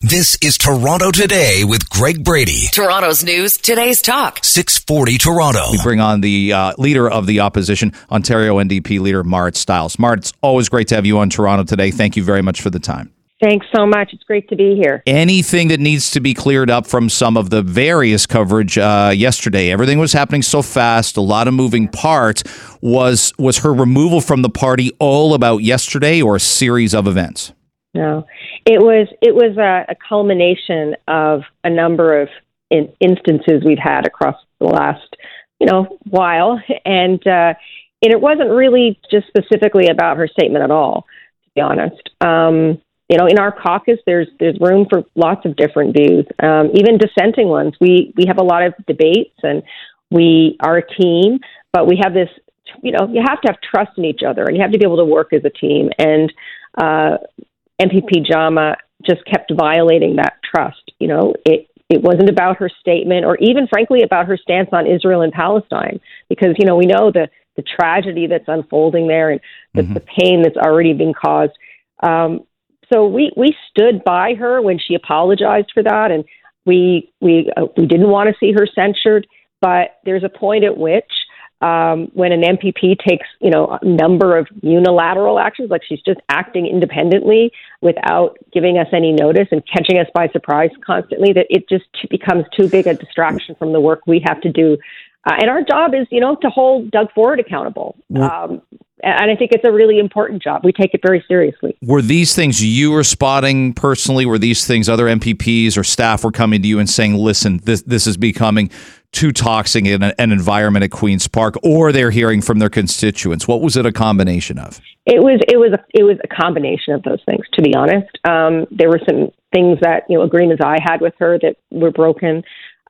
This is Toronto Today with Greg Brady. Toronto's news, today's talk. 640 Toronto. We bring on the uh, leader of the opposition, Ontario NDP leader Marit Stiles. Marit, it's always great to have you on Toronto Today. Thank you very much for the time. Thanks so much. It's great to be here. Anything that needs to be cleared up from some of the various coverage uh, yesterday? Everything was happening so fast, a lot of moving parts. Was was her removal from the party all about yesterday, or a series of events? No, it was it was a, a culmination of a number of in, instances we've had across the last you know while, and uh, and it wasn't really just specifically about her statement at all. To be honest, um, you know, in our caucus, there's there's room for lots of different views, um, even dissenting ones. We we have a lot of debates, and we are a team, but we have this. You know, you have to have trust in each other, and you have to be able to work as a team. And uh, MPP Jama just kept violating that trust. You know, it it wasn't about her statement or even frankly about her stance on Israel and Palestine because you know we know the the tragedy that's unfolding there and the, mm-hmm. the pain that's already been caused. Um, so we we stood by her when she apologized for that, and we we uh, we didn't want to see her censured. But there's a point at which um, when an MPP takes, you know, a number of unilateral actions, like she's just acting independently without giving us any notice and catching us by surprise constantly, that it just becomes too big a distraction from the work we have to do. Uh, and our job is, you know, to hold Doug Ford accountable. Um, and I think it's a really important job. We take it very seriously. Were these things you were spotting personally? Were these things other MPPs or staff were coming to you and saying, "Listen, this this is becoming too toxic in a, an environment at Queens Park," or they're hearing from their constituents? What was it a combination of? It was it was a, it was a combination of those things. To be honest, um, there were some things that you know agreements I had with her that were broken.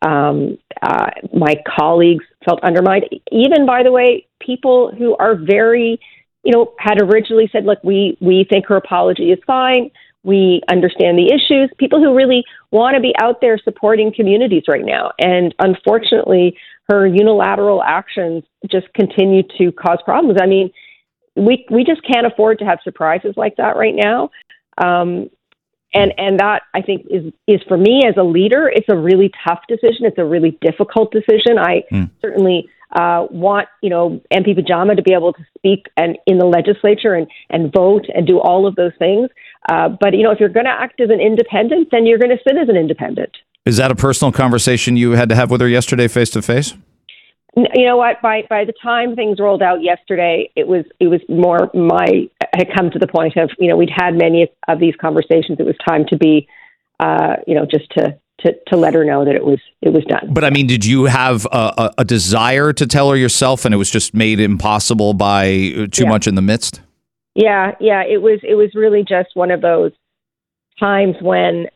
Um, uh, my colleagues felt undermined. Even, by the way, people who are very, you know, had originally said, "Look, we we think her apology is fine. We understand the issues." People who really want to be out there supporting communities right now, and unfortunately, her unilateral actions just continue to cause problems. I mean, we we just can't afford to have surprises like that right now. Um, and and that I think is is for me as a leader, it's a really tough decision. It's a really difficult decision. I mm. certainly uh, want you know MPP Jama to be able to speak and in the legislature and and vote and do all of those things. Uh, but you know, if you're going to act as an independent, then you're going to sit as an independent. Is that a personal conversation you had to have with her yesterday, face to face? You know what by by the time things rolled out yesterday it was it was more my had come to the point of you know we'd had many of these conversations it was time to be uh you know just to to, to let her know that it was it was done. But I mean, did you have a, a desire to tell her yourself, and it was just made impossible by too yeah. much in the midst? Yeah, yeah. It was it was really just one of those times when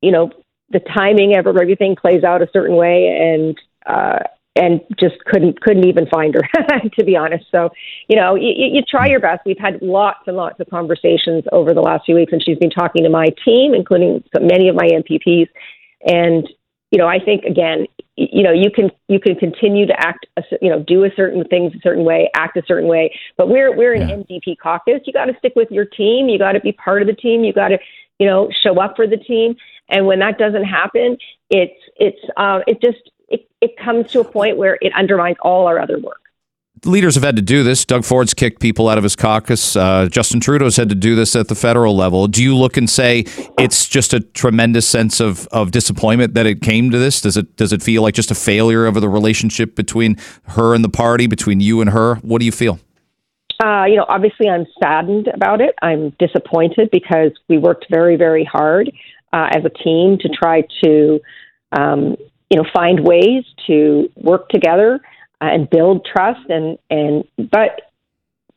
you know the timing of everything plays out a certain way, and uh, and just couldn't couldn't even find her to be honest. So you know you, you try your best. We've had lots and lots of conversations over the last few weeks and she's been talking to my team including many of my mpps and you know i think again you know you can you can continue to act you know do a certain things a certain way act a certain way. But we're we're an yeah. ndp caucus. You got to stick with your team. You got to be part of the team. You got to you know show up for the team. And when that doesn't happen it's it's uh, it just it, it comes to a point where it undermines all our other work. Leaders have had to do this. Doug Ford's kicked people out of his caucus. Uh, Justin Trudeau's had to do this at the federal level. Do you look and say it's just a tremendous sense of, of disappointment that it came to this? Does it does it feel like just a failure of the relationship between her and the party, between you and her? What do you feel? Uh, you know, obviously, I'm saddened about it. I'm disappointed because we worked very, very hard uh, as a team to try to um, you know, find ways to work together uh, and build trust. And and but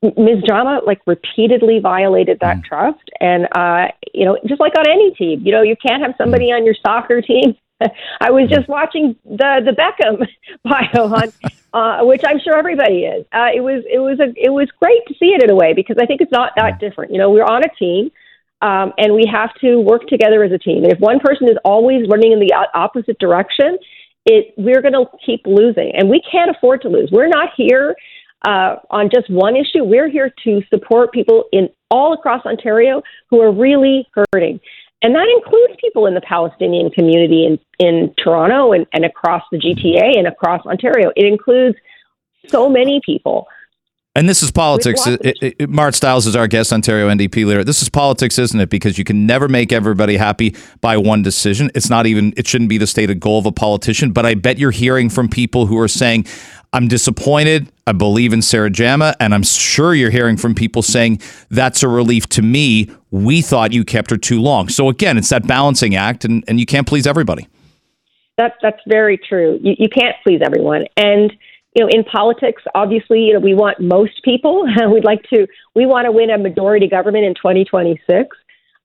Ms. Jama like repeatedly violated that mm. trust. And uh, you know, just like on any team, you know, you can't have somebody mm. on your soccer team. I was just watching the the Beckham bio on, uh, which I'm sure everybody is. Uh, it was it was a it was great to see it in a way because I think it's not that different. You know, we're on a team. Um, and we have to work together as a team. And if one person is always running in the opposite direction, it we're going to keep losing, and we can't afford to lose. We're not here uh, on just one issue. We're here to support people in all across Ontario who are really hurting. And that includes people in the Palestinian community in, in Toronto and, and across the GTA and across Ontario. It includes so many people. And this is politics. It, it, it, Marit Stiles is our guest, Ontario NDP leader. This is politics, isn't it? Because you can never make everybody happy by one decision. It's not even, it shouldn't be the stated goal of a politician. But I bet you're hearing from people who are saying, I'm disappointed. I believe in Sarah Jama. And I'm sure you're hearing from people saying, that's a relief to me. We thought you kept her too long. So again, it's that balancing act, and, and you can't please everybody. That's, that's very true. You, you can't please everyone. And, you know, in politics, obviously, you know, we want most people. We'd like to, we want to win a majority government in 2026.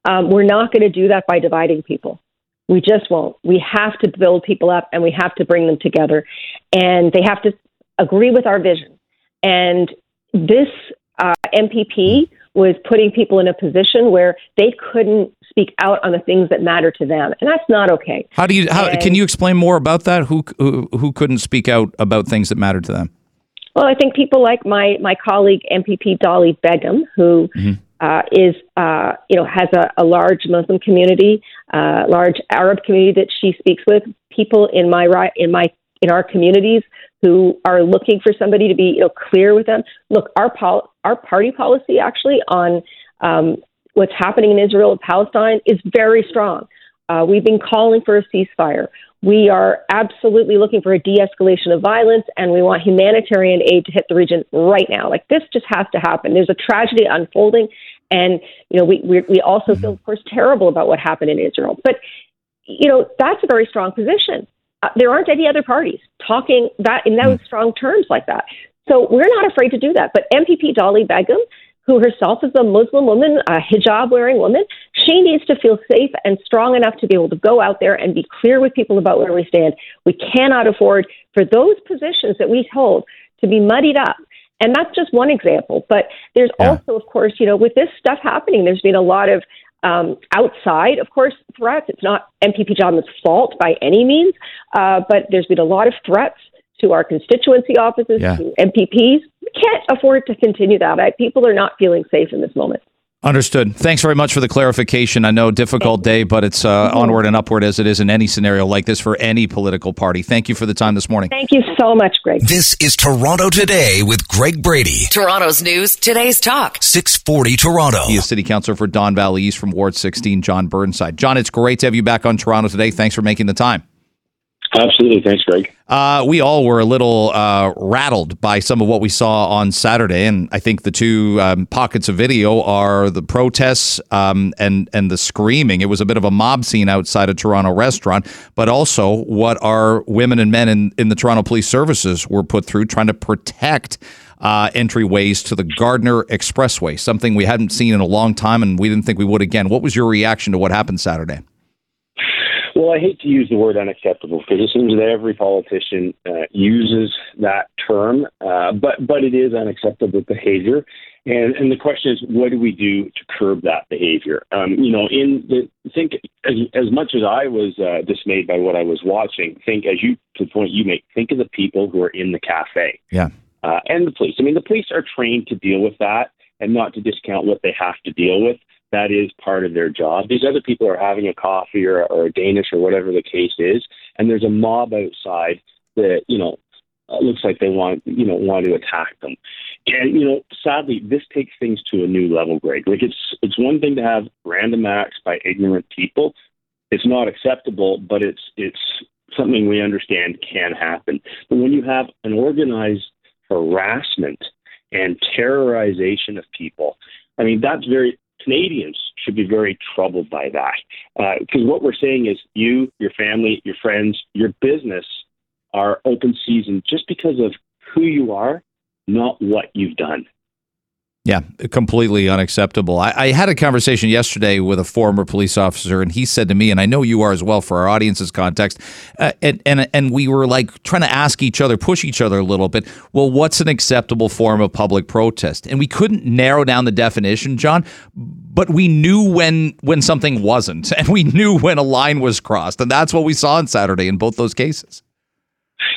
Um, we're not going to do that by dividing people. We just won't. We have to build people up and we have to bring them together. And they have to agree with our vision. And this uh, MPP was putting people in a position where they couldn't speak out on the things that matter to them, and that's not okay. How do you? How, and, can you explain more about that? Who, who who couldn't speak out about things that matter to them? Well, I think people like my my colleague MPP Dolly Begum, who mm-hmm. uh, is uh, you know has a, a large Muslim community, uh, large Arab community that she speaks with. People in my in my in our communities who are looking for somebody to be you know clear with them. Look, our pol- our party policy actually on um, what's happening in Israel and Palestine is very strong. Uh, we've been calling for a ceasefire. We are absolutely looking for a de-escalation of violence, and we want humanitarian aid to hit the region right now. Like this just has to happen. There's a tragedy unfolding, and you know we we, we also feel, of course, terrible about what happened in Israel. But you know that's a very strong position. Uh, there aren't any other parties talking that in those mm. strong terms like that. So we're not afraid to do that. But MPP Dolly Begum, who herself is a Muslim woman, a hijab wearing woman, she needs to feel safe and strong enough to be able to go out there and be clear with people about where we stand. We cannot afford for those positions that we hold to be muddied up. And that's just one example. But there's yeah. also, of course, you know, with this stuff happening, there's been a lot of um, outside, of course, threats. It's not MPP Jama's fault by any means, uh, but there's been a lot of threats to our constituency offices, yeah. to MPPs. We can't afford to continue that. I, people are not feeling safe in this moment. Understood. Thanks very much for the clarification. I know difficult day, but it's uh, mm-hmm. onward and upward as it is in any scenario like this for any political party. Thank you for the time this morning. Thank you so much, Greg. This is Toronto Today with Greg Brady. Toronto's news, today's talk. 640 Toronto. He is City Councilor for Don Valley East from Ward 16, Jon Burnside. Jon, it's great to have you back on Toronto today. Thanks for making the time. Absolutely. Thanks, Greg. Uh, we all were a little uh, rattled by some of what we saw on Saturday, and I think the two um, pockets of video are the protests um, and and the screaming. It was a bit of a mob scene outside a Toronto restaurant, but also what our women and men in, in the Toronto Police Services were put through trying to protect uh, entryways to the Gardiner Expressway, something we hadn't seen in a long time, and we didn't think we would again. What was your reaction to what happened Saturday? Well, I hate to use the word unacceptable because it seems that every politician uh, uses that term, uh, but but it is unacceptable behavior. And and the question is, what do we do to curb that behavior? Um, you know, in the think as, as much as I was uh, dismayed by what I was watching, think as you to the point you make, think of the people who are in the cafe, yeah, uh, and the police. I mean, the police are trained to deal with that and not to discount what they have to deal with that is part of their job. These other people are having a coffee or, or a Danish or whatever the case is, and there's a mob outside that you know uh, looks like they want you know want to attack them. And you know, sadly, this takes things to a new level, Greg. Like it's it's one thing to have random acts by ignorant people. It's not acceptable, but it's it's something we understand can happen. But when you have an organized harassment and terrorization of people, I mean that's very Canadians should be very troubled by that. Because uh, what we're saying is you, your family, your friends, your business are open season just because of who you are, not what you've done. Yeah, completely unacceptable. I, I, had a conversation yesterday with a former police officer, and he said to me, and I know you are as well for our audience's context, uh, and, and and we were like trying to ask each other, push each other a little bit. Well, what's an acceptable form of public protest? And we couldn't narrow down the definition, Jon, but we knew when when something wasn't, and we knew when a line was crossed, and that's what we saw on Saturday in both those cases.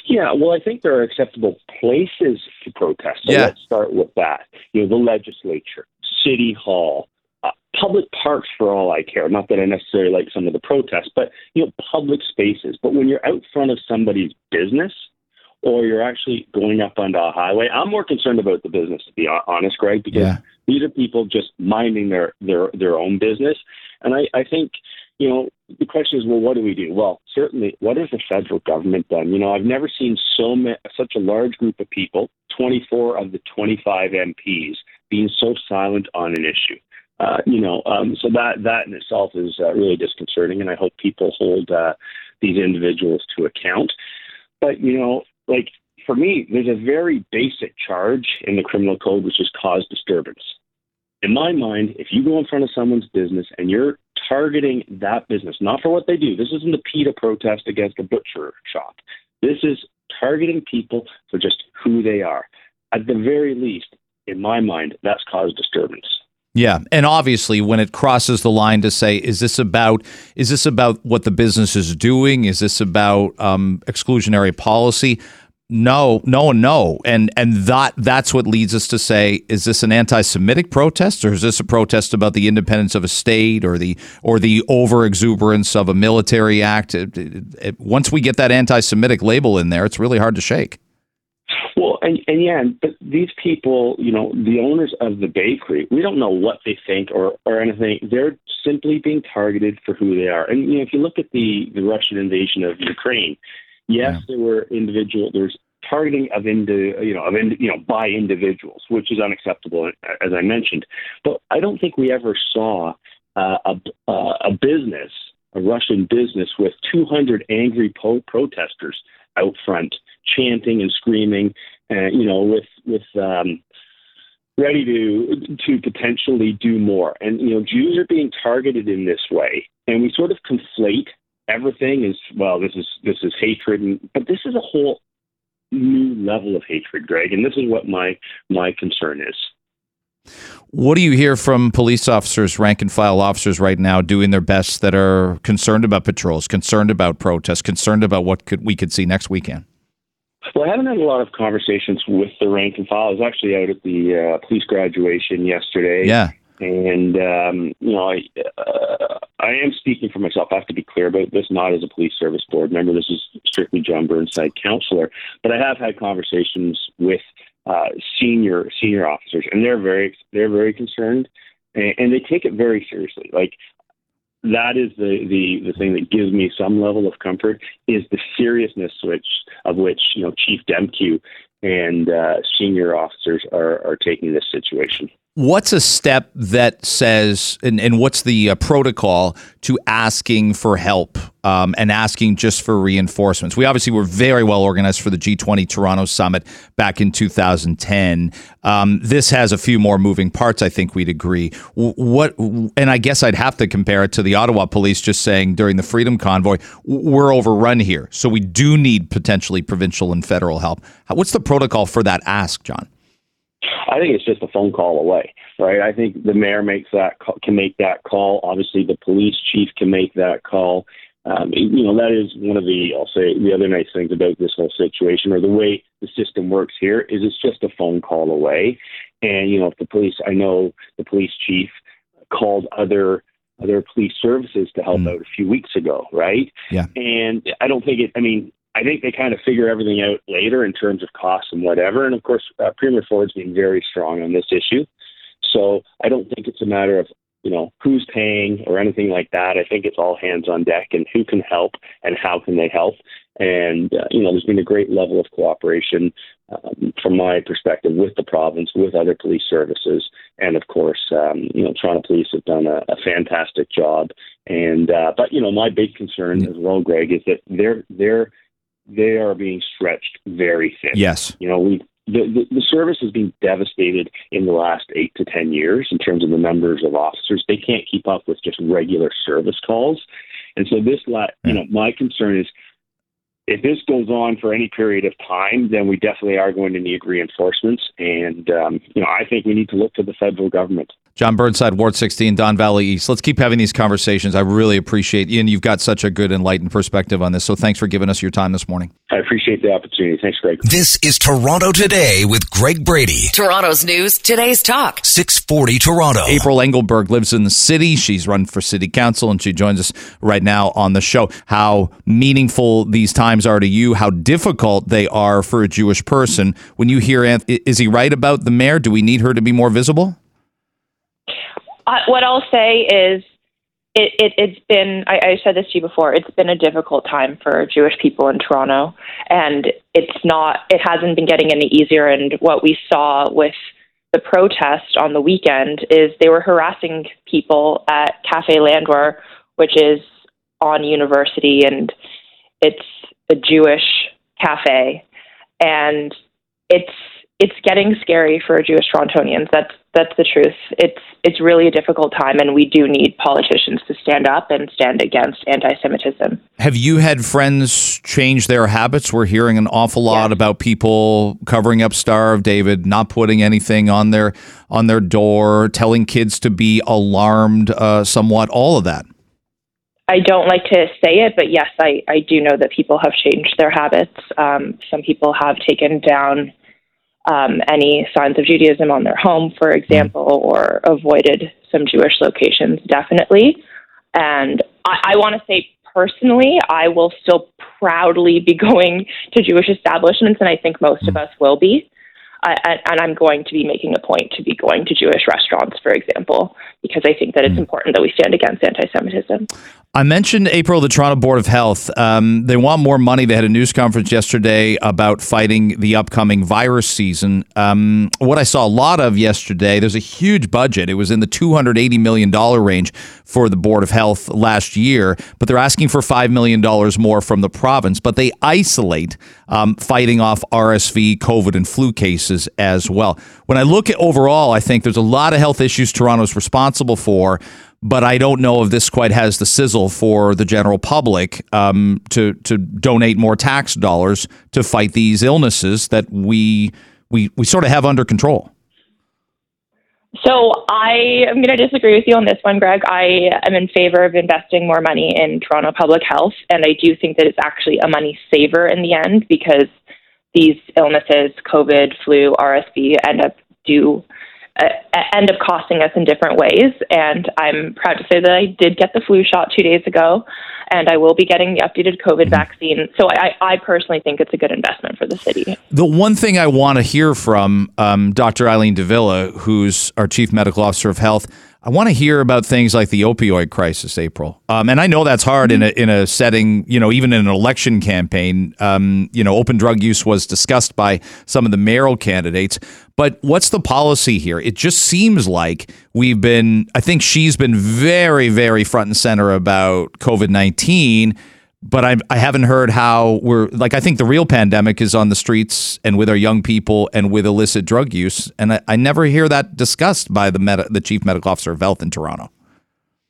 Yeah, well, I think there are acceptable places to protest. So yeah. let's start with that. You know, the legislature, city hall, uh, public parks for all I care. Not that I necessarily like some of the protests, but you know, public spaces. But when you're out front of somebody's business or you're actually going up onto a highway, I'm more concerned about the business to be honest, Greg, because yeah. these are people just minding their their their own business. And I, I think, you know, the question is, well, what do we do? Well, certainly, what has the federal government done? You know, I've never seen so ma- such a large group of people, 24 of the 25 MPs, being so silent on an issue. Uh, you know, um, so that that in itself is uh, really disconcerting, and I hope people hold uh, these individuals to account. But you know, like for me, there's a very basic charge in the criminal code, which is cause disturbance. In my mind, if you go in front of someone's business and you're targeting that business, not for what they do, this isn't a PETA protest against a butcher shop. This is targeting people for just who they are. At the very least, in my mind, that's caused disturbance. Yeah, and obviously when it crosses the line to say, is this about is this about what the business is doing? Is this about um, exclusionary policy? No, no, no, and and that that's what leads us to say: Is this an anti-Semitic protest, or is this a protest about the independence of a state, or the or the over exuberance of a military act? It, it, it, once we get that anti-Semitic label in there, it's really hard to shake. Well, and, and yeah, but these people, you know, the owners of the bakery, we don't know what they think or, or anything. They're simply being targeted for who they are. And you know, if you look at the, the Russian invasion of Ukraine, yes, yeah. there were individual. There's targeting of indi- you know of in, you know by individuals, which is unacceptable, as I mentioned. But I don't think we ever saw uh, a uh, a business, a Russian business, with 200 angry po- protesters out front chanting and screaming, uh, you know, with with um, ready to to potentially do more. And you know, Jews are being targeted in this way, and we sort of conflate everything as well. This is this is hatred, and, but this is a whole new level of hatred, Greg. And this is what my my concern is. What do you hear from police officers, rank and file officers right now doing their best that are concerned about patrols, concerned about protests, concerned about what could we could see next weekend? Well, I haven't had a lot of conversations with the rank and file. I was actually out at the uh, police graduation yesterday. Yeah. And um, you know, I uh, I am speaking for myself. I have to be clear about this, not as a police service board member. This is strictly Jon Burnside counselor. But I have had conversations with uh, senior senior officers, and they're very they're very concerned, and, and they take it very seriously. Like that is the, the, the thing that gives me some level of comfort is the seriousness which of which you know Chief Demkiw and uh, senior officers are, are taking this situation. What's a step that says, and, and what's the uh, protocol to asking for help um, and asking just for reinforcements? We obviously were very well organized for the G20 Toronto Summit back in 2010. Um, this has a few more moving parts, I think we'd agree. What, and I guess I'd have to compare it to the Ottawa police just saying during the Freedom Convoy, we're overrun here. So we do need potentially provincial and federal help. What's the protocol for that ask, Jon? I think it's just a phone call away, right? I think the mayor makes that can make that call. Obviously, the police chief can make that call. Um, you know, that is one of the I'll say the other nice things about this whole situation, or the way the system works here, is it's just a phone call away. And you know, if the police, I know the police chief called other other police services to help mm. out a few weeks ago, right? Yeah. And I don't think it. I mean, I think they kind of figure everything out later in terms of costs and whatever. And of course, uh, Premier Ford's been very strong on this issue. So I don't think it's a matter of you know who's paying or anything like that. I think it's all hands on deck and who can help and how can they help. And uh, you know, there's been a great level of cooperation um, from my perspective with the province, with other police services, and of course, um, you know, Toronto Police have done a, a fantastic job. And uh, but you know, my big concern as well, Greg, is that they're they're they are being stretched very thin. Yes. You know, we the, the, the service has been devastated in the last eight to ten years in terms of the numbers of officers. They can't keep up with just regular service calls, and so this, you know, my concern is if this goes on for any period of time, then we definitely are going to need reinforcements. And, um, you know, I think we need to look to the federal government. Jon Burnside, Ward 16, Don Valley East. Let's keep having these conversations. I really appreciate you, and you've got such a good, enlightened perspective on this. So thanks for giving us your time this morning. I appreciate the opportunity. Thanks, Greg. This is Toronto Today with Greg Brady. Toronto's news, today's talk. 640 Toronto. April Engelberg lives in the city. She's run for city council, and she joins us right now on the show. How meaningful these times are to you, how difficult they are for a Jewish person. When you hear, is he right about the mayor? Do we need her to be more visible? Uh, what I'll say is, it, it, it's been, I, I said this to you before, it's been a difficult time for Jewish people in Toronto. And it's not, it hasn't been getting any easier. And what we saw with the protest on the weekend is they were harassing people at Cafe Landwer, which is on University, and it's a Jewish cafe. And it's it's getting scary for Jewish Torontonians. That's that's the truth. It's it's really a difficult time, and we do need politicians to stand up and stand against anti-Semitism. Have you had friends change their habits? We're hearing an awful lot yeah. about people covering up Star of David, not putting anything on their on their door, telling kids to be alarmed, uh, somewhat. All of that. I don't like to say it, but yes, I, I do know that people have changed their habits. Um, some people have taken down um, any signs of Judaism on their home, for example, or avoided some Jewish locations, definitely. And I, I want to say personally, I will still proudly be going to Jewish establishments, and I think most of us will be. Uh, and I'm going to be making a point to be going to Jewish restaurants, for example, because I think that it's important that we stand against anti Semitism. I mentioned April, the Toronto Board of Health. Um, they want more money. They had a news conference yesterday about fighting the upcoming virus season. Um, what I saw a lot of yesterday, there's a huge budget. It was in the $280 million range for the Board of Health last year, but they're asking for $5 million more from the province. But they isolate um, fighting off RSV, COVID, and flu cases as well. When I look at overall, I think there's a lot of health issues Toronto's responsible for but I don't know if this quite has the sizzle for the general public um, to to donate more tax dollars to fight these illnesses that we we we sort of have under control. So I am going to disagree with you on this one, Greg. I am in favor of investing more money in Toronto public health, and I do think that it's actually a money saver in the end because these illnesses, COVID, flu, RSV, end up do end up costing us in different ways. And I'm proud to say that I did get the flu shot two days ago, and I will be getting the updated COVID mm-hmm. vaccine. So I, I, personally think it's a good investment for the city. The one thing I want to hear from um, Dr. Eileen de Villa, who's our chief medical officer of health, I want to hear about things like the opioid crisis, April. Um, and I know that's hard in a in a setting, you know, even in an election campaign. Um, you know, open drug use was discussed by some of the mayoral candidates. But what's the policy here? It just seems like we've been. I think she's been very, very front and center about COVID nineteen but I, I haven't heard how we're like I think the real pandemic is on the streets and with our young people and with illicit drug use and I, I never hear that discussed by the med- the chief medical officer of health in Toronto.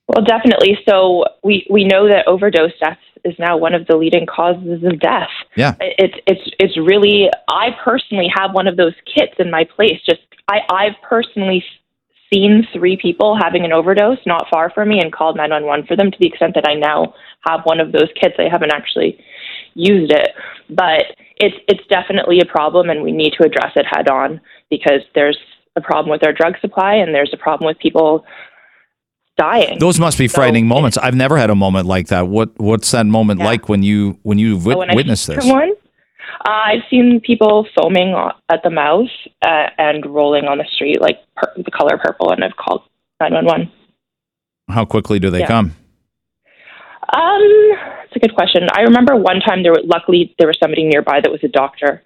Well, definitely. So we we know that overdose deaths is now one of the leading causes of death. Yeah, it's it's it's really. I personally have one of those kits in my place. Just I I've personally seen three people having an overdose not far from me and called 911 for them to the extent that I now have one of those kits. I haven't actually used it, but it's it's definitely a problem and we need to address it head on because there's a problem with our drug supply and there's a problem with people dying. Those must be frightening moments. I've never had a moment like that. What what's that moment yeah. like when you when you wit- witnessed this? One, uh, I've seen people foaming at the mouth uh, and rolling on the street like per- the color purple, and I've called 911. How quickly do they yeah. come? It's a good question. I remember one time there were luckily there was somebody nearby that was a doctor,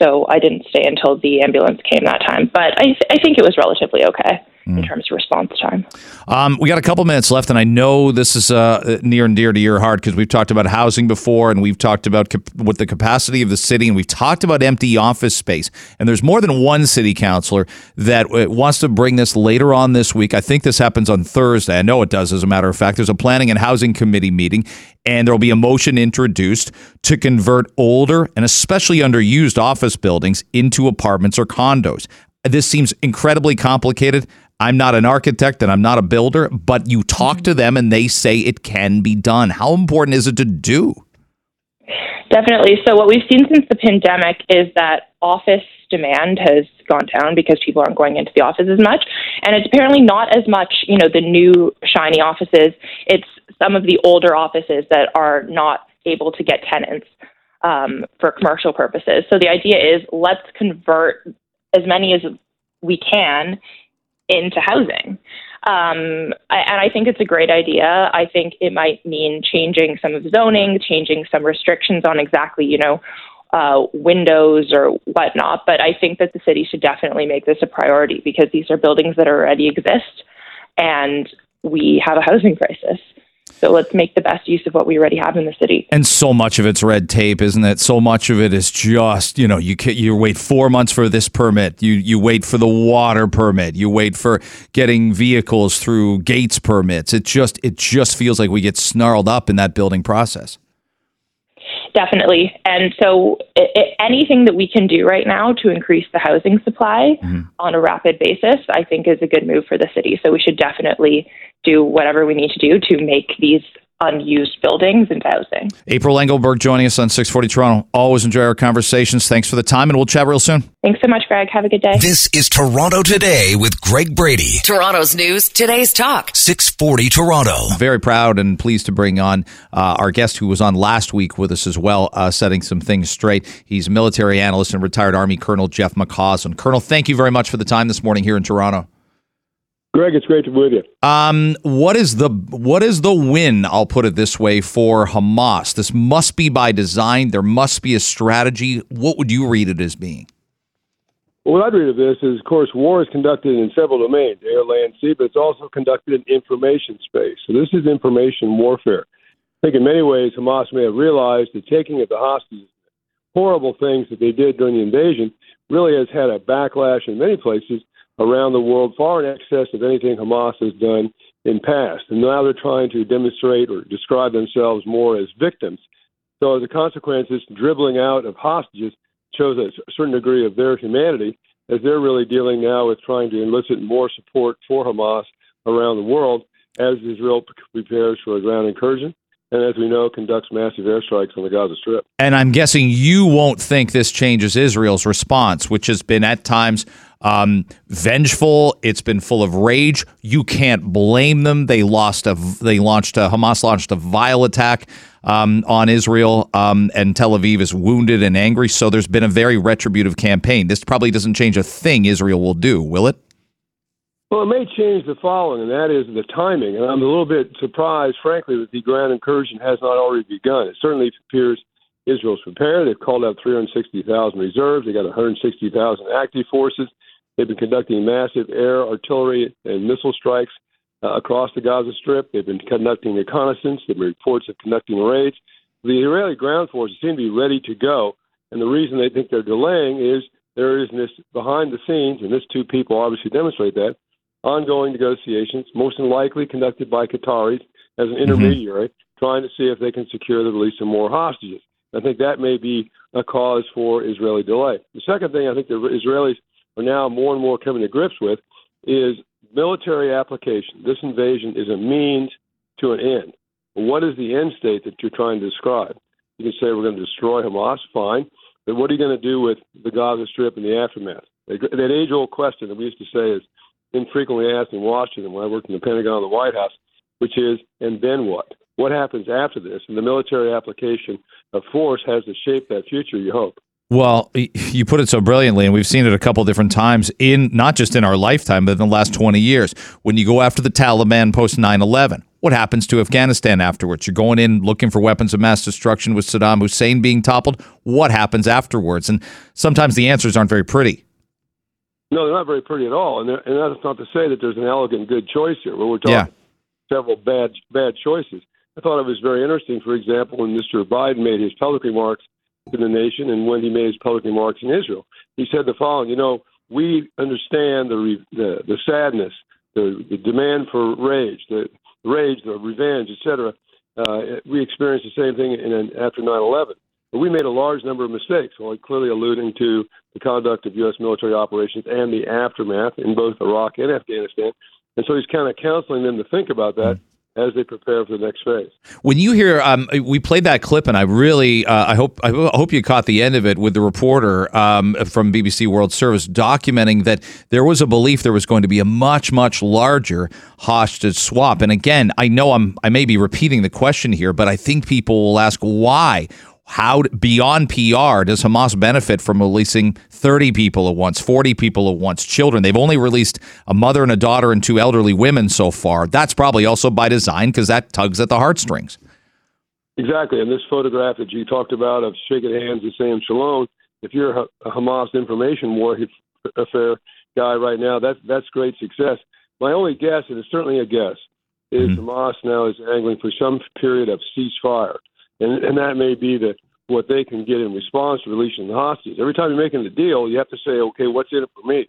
so I didn't stay until the ambulance came that time. But I th- I think it was relatively okay mm. in terms of response time. Um, we got a couple minutes left, and I know this is uh, near and dear to your heart because we've talked about housing before, and we've talked about cap- what the capacity of the city, and we've talked about empty office space. And there's more than one city councilor that uh, wants to bring this later on this week. I think this happens on Thursday. I know it does, as a matter of fact. There's a planning and housing committee meeting, and there will be a motion introduced to convert older and especially underused office buildings into apartments or condos. This seems incredibly complicated. I'm not an architect and I'm not a builder, but you talk to them and they say it can be done. How important is it to do? Definitely. So, what we've seen since the pandemic is that office demand has gone down because people aren't going into the office as much. And it's apparently not as much, you know, the new shiny offices. It's some of the older offices that are not able to get tenants um, for commercial purposes. So, the idea is let's convert as many as we can into housing. Um, and I think it's a great idea. I think it might mean changing some of zoning, changing some restrictions on exactly, you know, uh, windows or whatnot. But I think that the city should definitely make this a priority because these are buildings that already exist, and we have a housing crisis. So let's make the best use of what we already have in the city. And so much of it's red tape, isn't it? So much of it is just you know you you wait four months for this permit, you you wait for the water permit, you wait for getting vehicles through gates permits. It just it just feels like we get snarled up in that building process. Definitely. And so, it, it, anything that we can do right now to increase the housing supply mm-hmm. on a rapid basis, I think is a good move for the city. So, we should definitely do whatever we need to do to make these unused buildings into housing. April Engelberg joining us on 640 Toronto. Always enjoy our conversations. Thanks for the time, and we'll chat real soon. Thanks so much, Greg. Have a good day. This is Toronto Today with Greg Brady. Toronto's news, today's talk. 640 Toronto. Very proud and pleased to bring on uh, our guest who was on last week with us as well, uh, setting some things straight. He's military analyst and retired Army Colonel Jeff McCausland. Colonel, thank you very much for the time this morning here in Toronto. Greg, it's great to be with you. Um, what is the what is the win? I'll put it this way for Hamas. This must be by design. There must be a strategy. What would you read it as being? Well, what I'd read of this is, of course, war is conducted in several domains, air, land, sea, but it's also conducted in information space. So this is information warfare. I think in many ways Hamas may have realized the taking of the hostages, horrible things that they did during the invasion, really has had a backlash in many places around the world, far in excess of anything Hamas has done in past. And now they're trying to demonstrate or describe themselves more as victims. So as a consequence, this dribbling out of hostages shows a certain degree of their humanity as they're really dealing now with trying to elicit more support for Hamas around the world as Israel prepares for a ground incursion and as we know, conducts massive airstrikes on the Gaza Strip. And I'm guessing you won't think this changes Israel's response, which has been at times um, vengeful. It's been full of rage. You can't blame them. They lost a. They launched a. Hamas launched a vile attack um, on Israel, um, and Tel Aviv is wounded and angry. So there's been a very retributive campaign. This probably doesn't change a thing Israel will do, will it? Well, it may change the following, and that is the timing. And I'm a little bit surprised, frankly, that the ground incursion has not already begun. It certainly appears Israel's prepared. They've called out 360,000 reserves. They've got 160,000 active forces. They've been conducting massive air, artillery, and missile strikes uh, across the Gaza Strip. They've been conducting reconnaissance. There have been reports of conducting raids. The Israeli ground forces seem to be ready to go. And the reason they think they're delaying is there is this behind the scenes, and this two people obviously demonstrate that, ongoing negotiations, most likely conducted by Qataris as an intermediary, mm-hmm. trying to see if they can secure the release of more hostages. I think that may be a cause for Israeli delay. The second thing I think the Israelis are now more and more coming to grips with is military application. This invasion is a means to an end. What is the end state that you're trying to describe? You can say we're going to destroy Hamas, fine, but what are you going to do with the Gaza Strip and the aftermath? That age old question that we used to say is infrequently asked in Washington when I worked in the Pentagon and the White House, which is, and then what? What happens after this? And the military application of force has to shape that future, you hope. Well, you put it so brilliantly, and we've seen it a couple different times in not just in our lifetime, but in the last 20 years. When you go after the Taliban post 9 11, what happens to Afghanistan afterwards? You're going in looking for weapons of mass destruction with Saddam Hussein being toppled. What happens afterwards? And sometimes the answers aren't very pretty. No, they're not very pretty at all. And, and that's not to say that there's an elegant good choice here, where we're talking yeah. several bad bad choices. I thought it was very interesting, for example, when Mr. Biden made his public remarks to the nation and when he made his public remarks in Israel. He said the following, you know, we understand the re- the, the sadness, the, the demand for rage, the rage, the revenge, etc. Uh, we experienced the same thing in, in after 9/11. But we made a large number of mistakes, well, clearly alluding to the conduct of U.S. military operations and the aftermath in both Iraq and Afghanistan. And so he's kind of counseling them to think about that. Mm-hmm as they prepare for the next phase. When you hear, um, we played that clip, and I really, uh, I hope, I hope you caught the end of it with the reporter um, from BBC World Service documenting that there was a belief there was going to be a much, much larger hostage swap. And again, I know I'm, I may be repeating the question here, but I think people will ask why how beyond PR does Hamas benefit from releasing 30 people at once, 40 people at once, children? They've only released a mother and a daughter and two elderly women so far. That's probably also by design because that tugs at the heartstrings. Exactly. And this photograph that you talked about of shaking hands and saying shalom, if you're a Hamas information warfare guy right now, that's that's great success. My only guess, and it's certainly a guess, is mm-hmm. Hamas now is angling for some period of ceasefire and and that may be the what they can get in response to releasing the hostages. Every time you're making a deal, you have to say, okay, what's in it for me?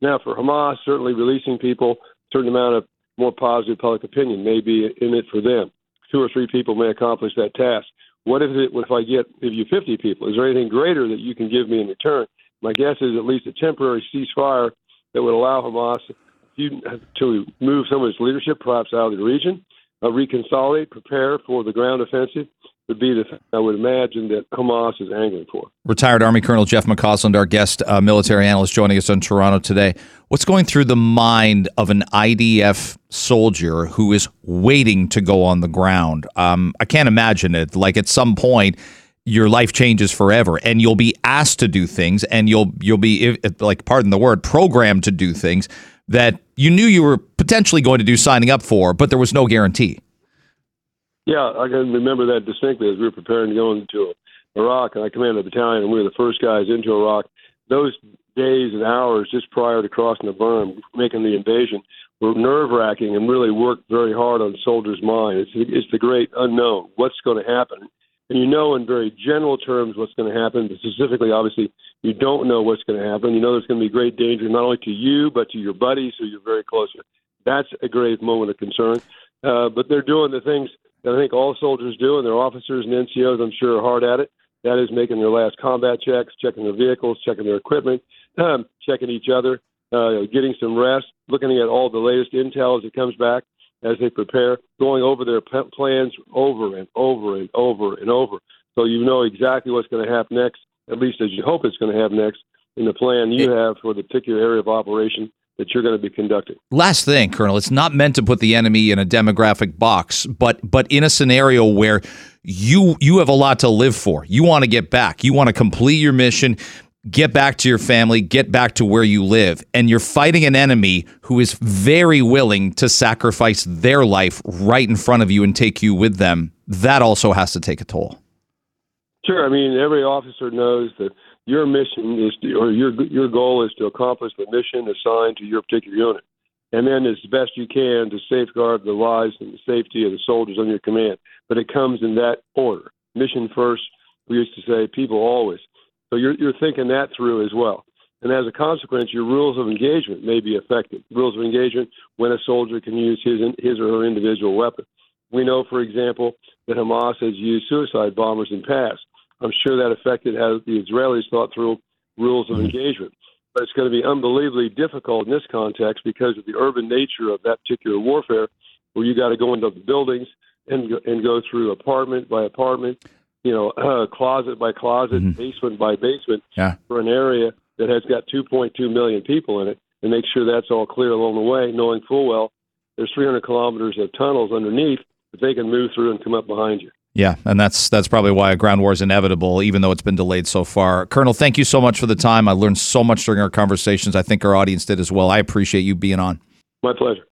Now, for Hamas, certainly releasing people, a certain amount of more positive public opinion may be in it for them. Two or three people may accomplish that task. What if it if I get give you 50 people? Is there anything greater that you can give me in return? My guess is at least a temporary ceasefire that would allow Hamas to move some of its leadership perhaps out of the region, uh, reconsolidate, prepare for the ground offensive, would be the thing I would imagine that Hamas is angling for. Retired Army Colonel Jeff McCausland, our guest uh, military analyst, joining us on Toronto today. What's going through the mind of an IDF soldier who is waiting to go on the ground? Um, I can't imagine it. Like at some point, your life changes forever, and you'll be asked to do things, and you'll you'll be like, pardon the word, programmed to do things that you knew you were potentially going to do signing up for, but there was no guarantee. Yeah, I can remember that distinctly as we were preparing to go into Iraq, and I commanded a battalion, and we were the first guys into Iraq. Those days and hours just prior to crossing the berm, making the invasion, were nerve wracking and really worked very hard on soldiers' mind. It's, it's the great unknown. What's going to happen? And you know in very general terms what's going to happen, but specifically, obviously, you don't know what's going to happen. You know there's going to be great danger not only to you, but to your buddies who you're very close with. That's a grave moment of concern. Uh, but they're doing the things that I think all soldiers do, and their officers and NCOs, I'm sure, are hard at it. That is making their last combat checks, checking their vehicles, checking their equipment, um, checking each other, uh, getting some rest, looking at all the latest intel as it comes back as they prepare, going over their p- plans over and over and over and over. So you know exactly what's going to happen next, at least as you hope it's going to happen next in the plan you have for the particular area of operation that you're going to be conducting. Last thing, Colonel, it's not meant to put the enemy in a demographic box, but but in a scenario where you you have a lot to live for. You want to get back. You want to complete your mission, get back to your family, get back to where you live, and you're fighting an enemy who is very willing to sacrifice their life right in front of you and take you with them. That also has to take a toll. Sure. I mean, every officer knows that your mission is to, or your your goal is to accomplish the mission assigned to your particular unit, and then as best you can to safeguard the lives and the safety of the soldiers under your command. But it comes in that order: mission first. We used to say people always. So you're you're thinking that through as well. And as a consequence, your rules of engagement may be affected. Rules of engagement when a soldier can use his his or her individual weapon. We know, for example, that Hamas has used suicide bombers in the past. I'm sure that affected how the Israelis thought through rules of mm-hmm. engagement. But it's going to be unbelievably difficult in this context because of the urban nature of that particular warfare, where you got to go into the buildings and go, and go through apartment by apartment, you know, uh, closet by closet, mm-hmm. basement by basement, yeah. for an area that has got 2.2 million people in it, and make sure that's all clear along the way, knowing full well there's 300 kilometers of tunnels underneath that they can move through and come up behind you. Yeah, and that's that's probably why a ground war is inevitable, even though it's been delayed so far. Colonel, thank you so much for the time. I learned so much during our conversations. I think our audience did as well. I appreciate you being on. My pleasure.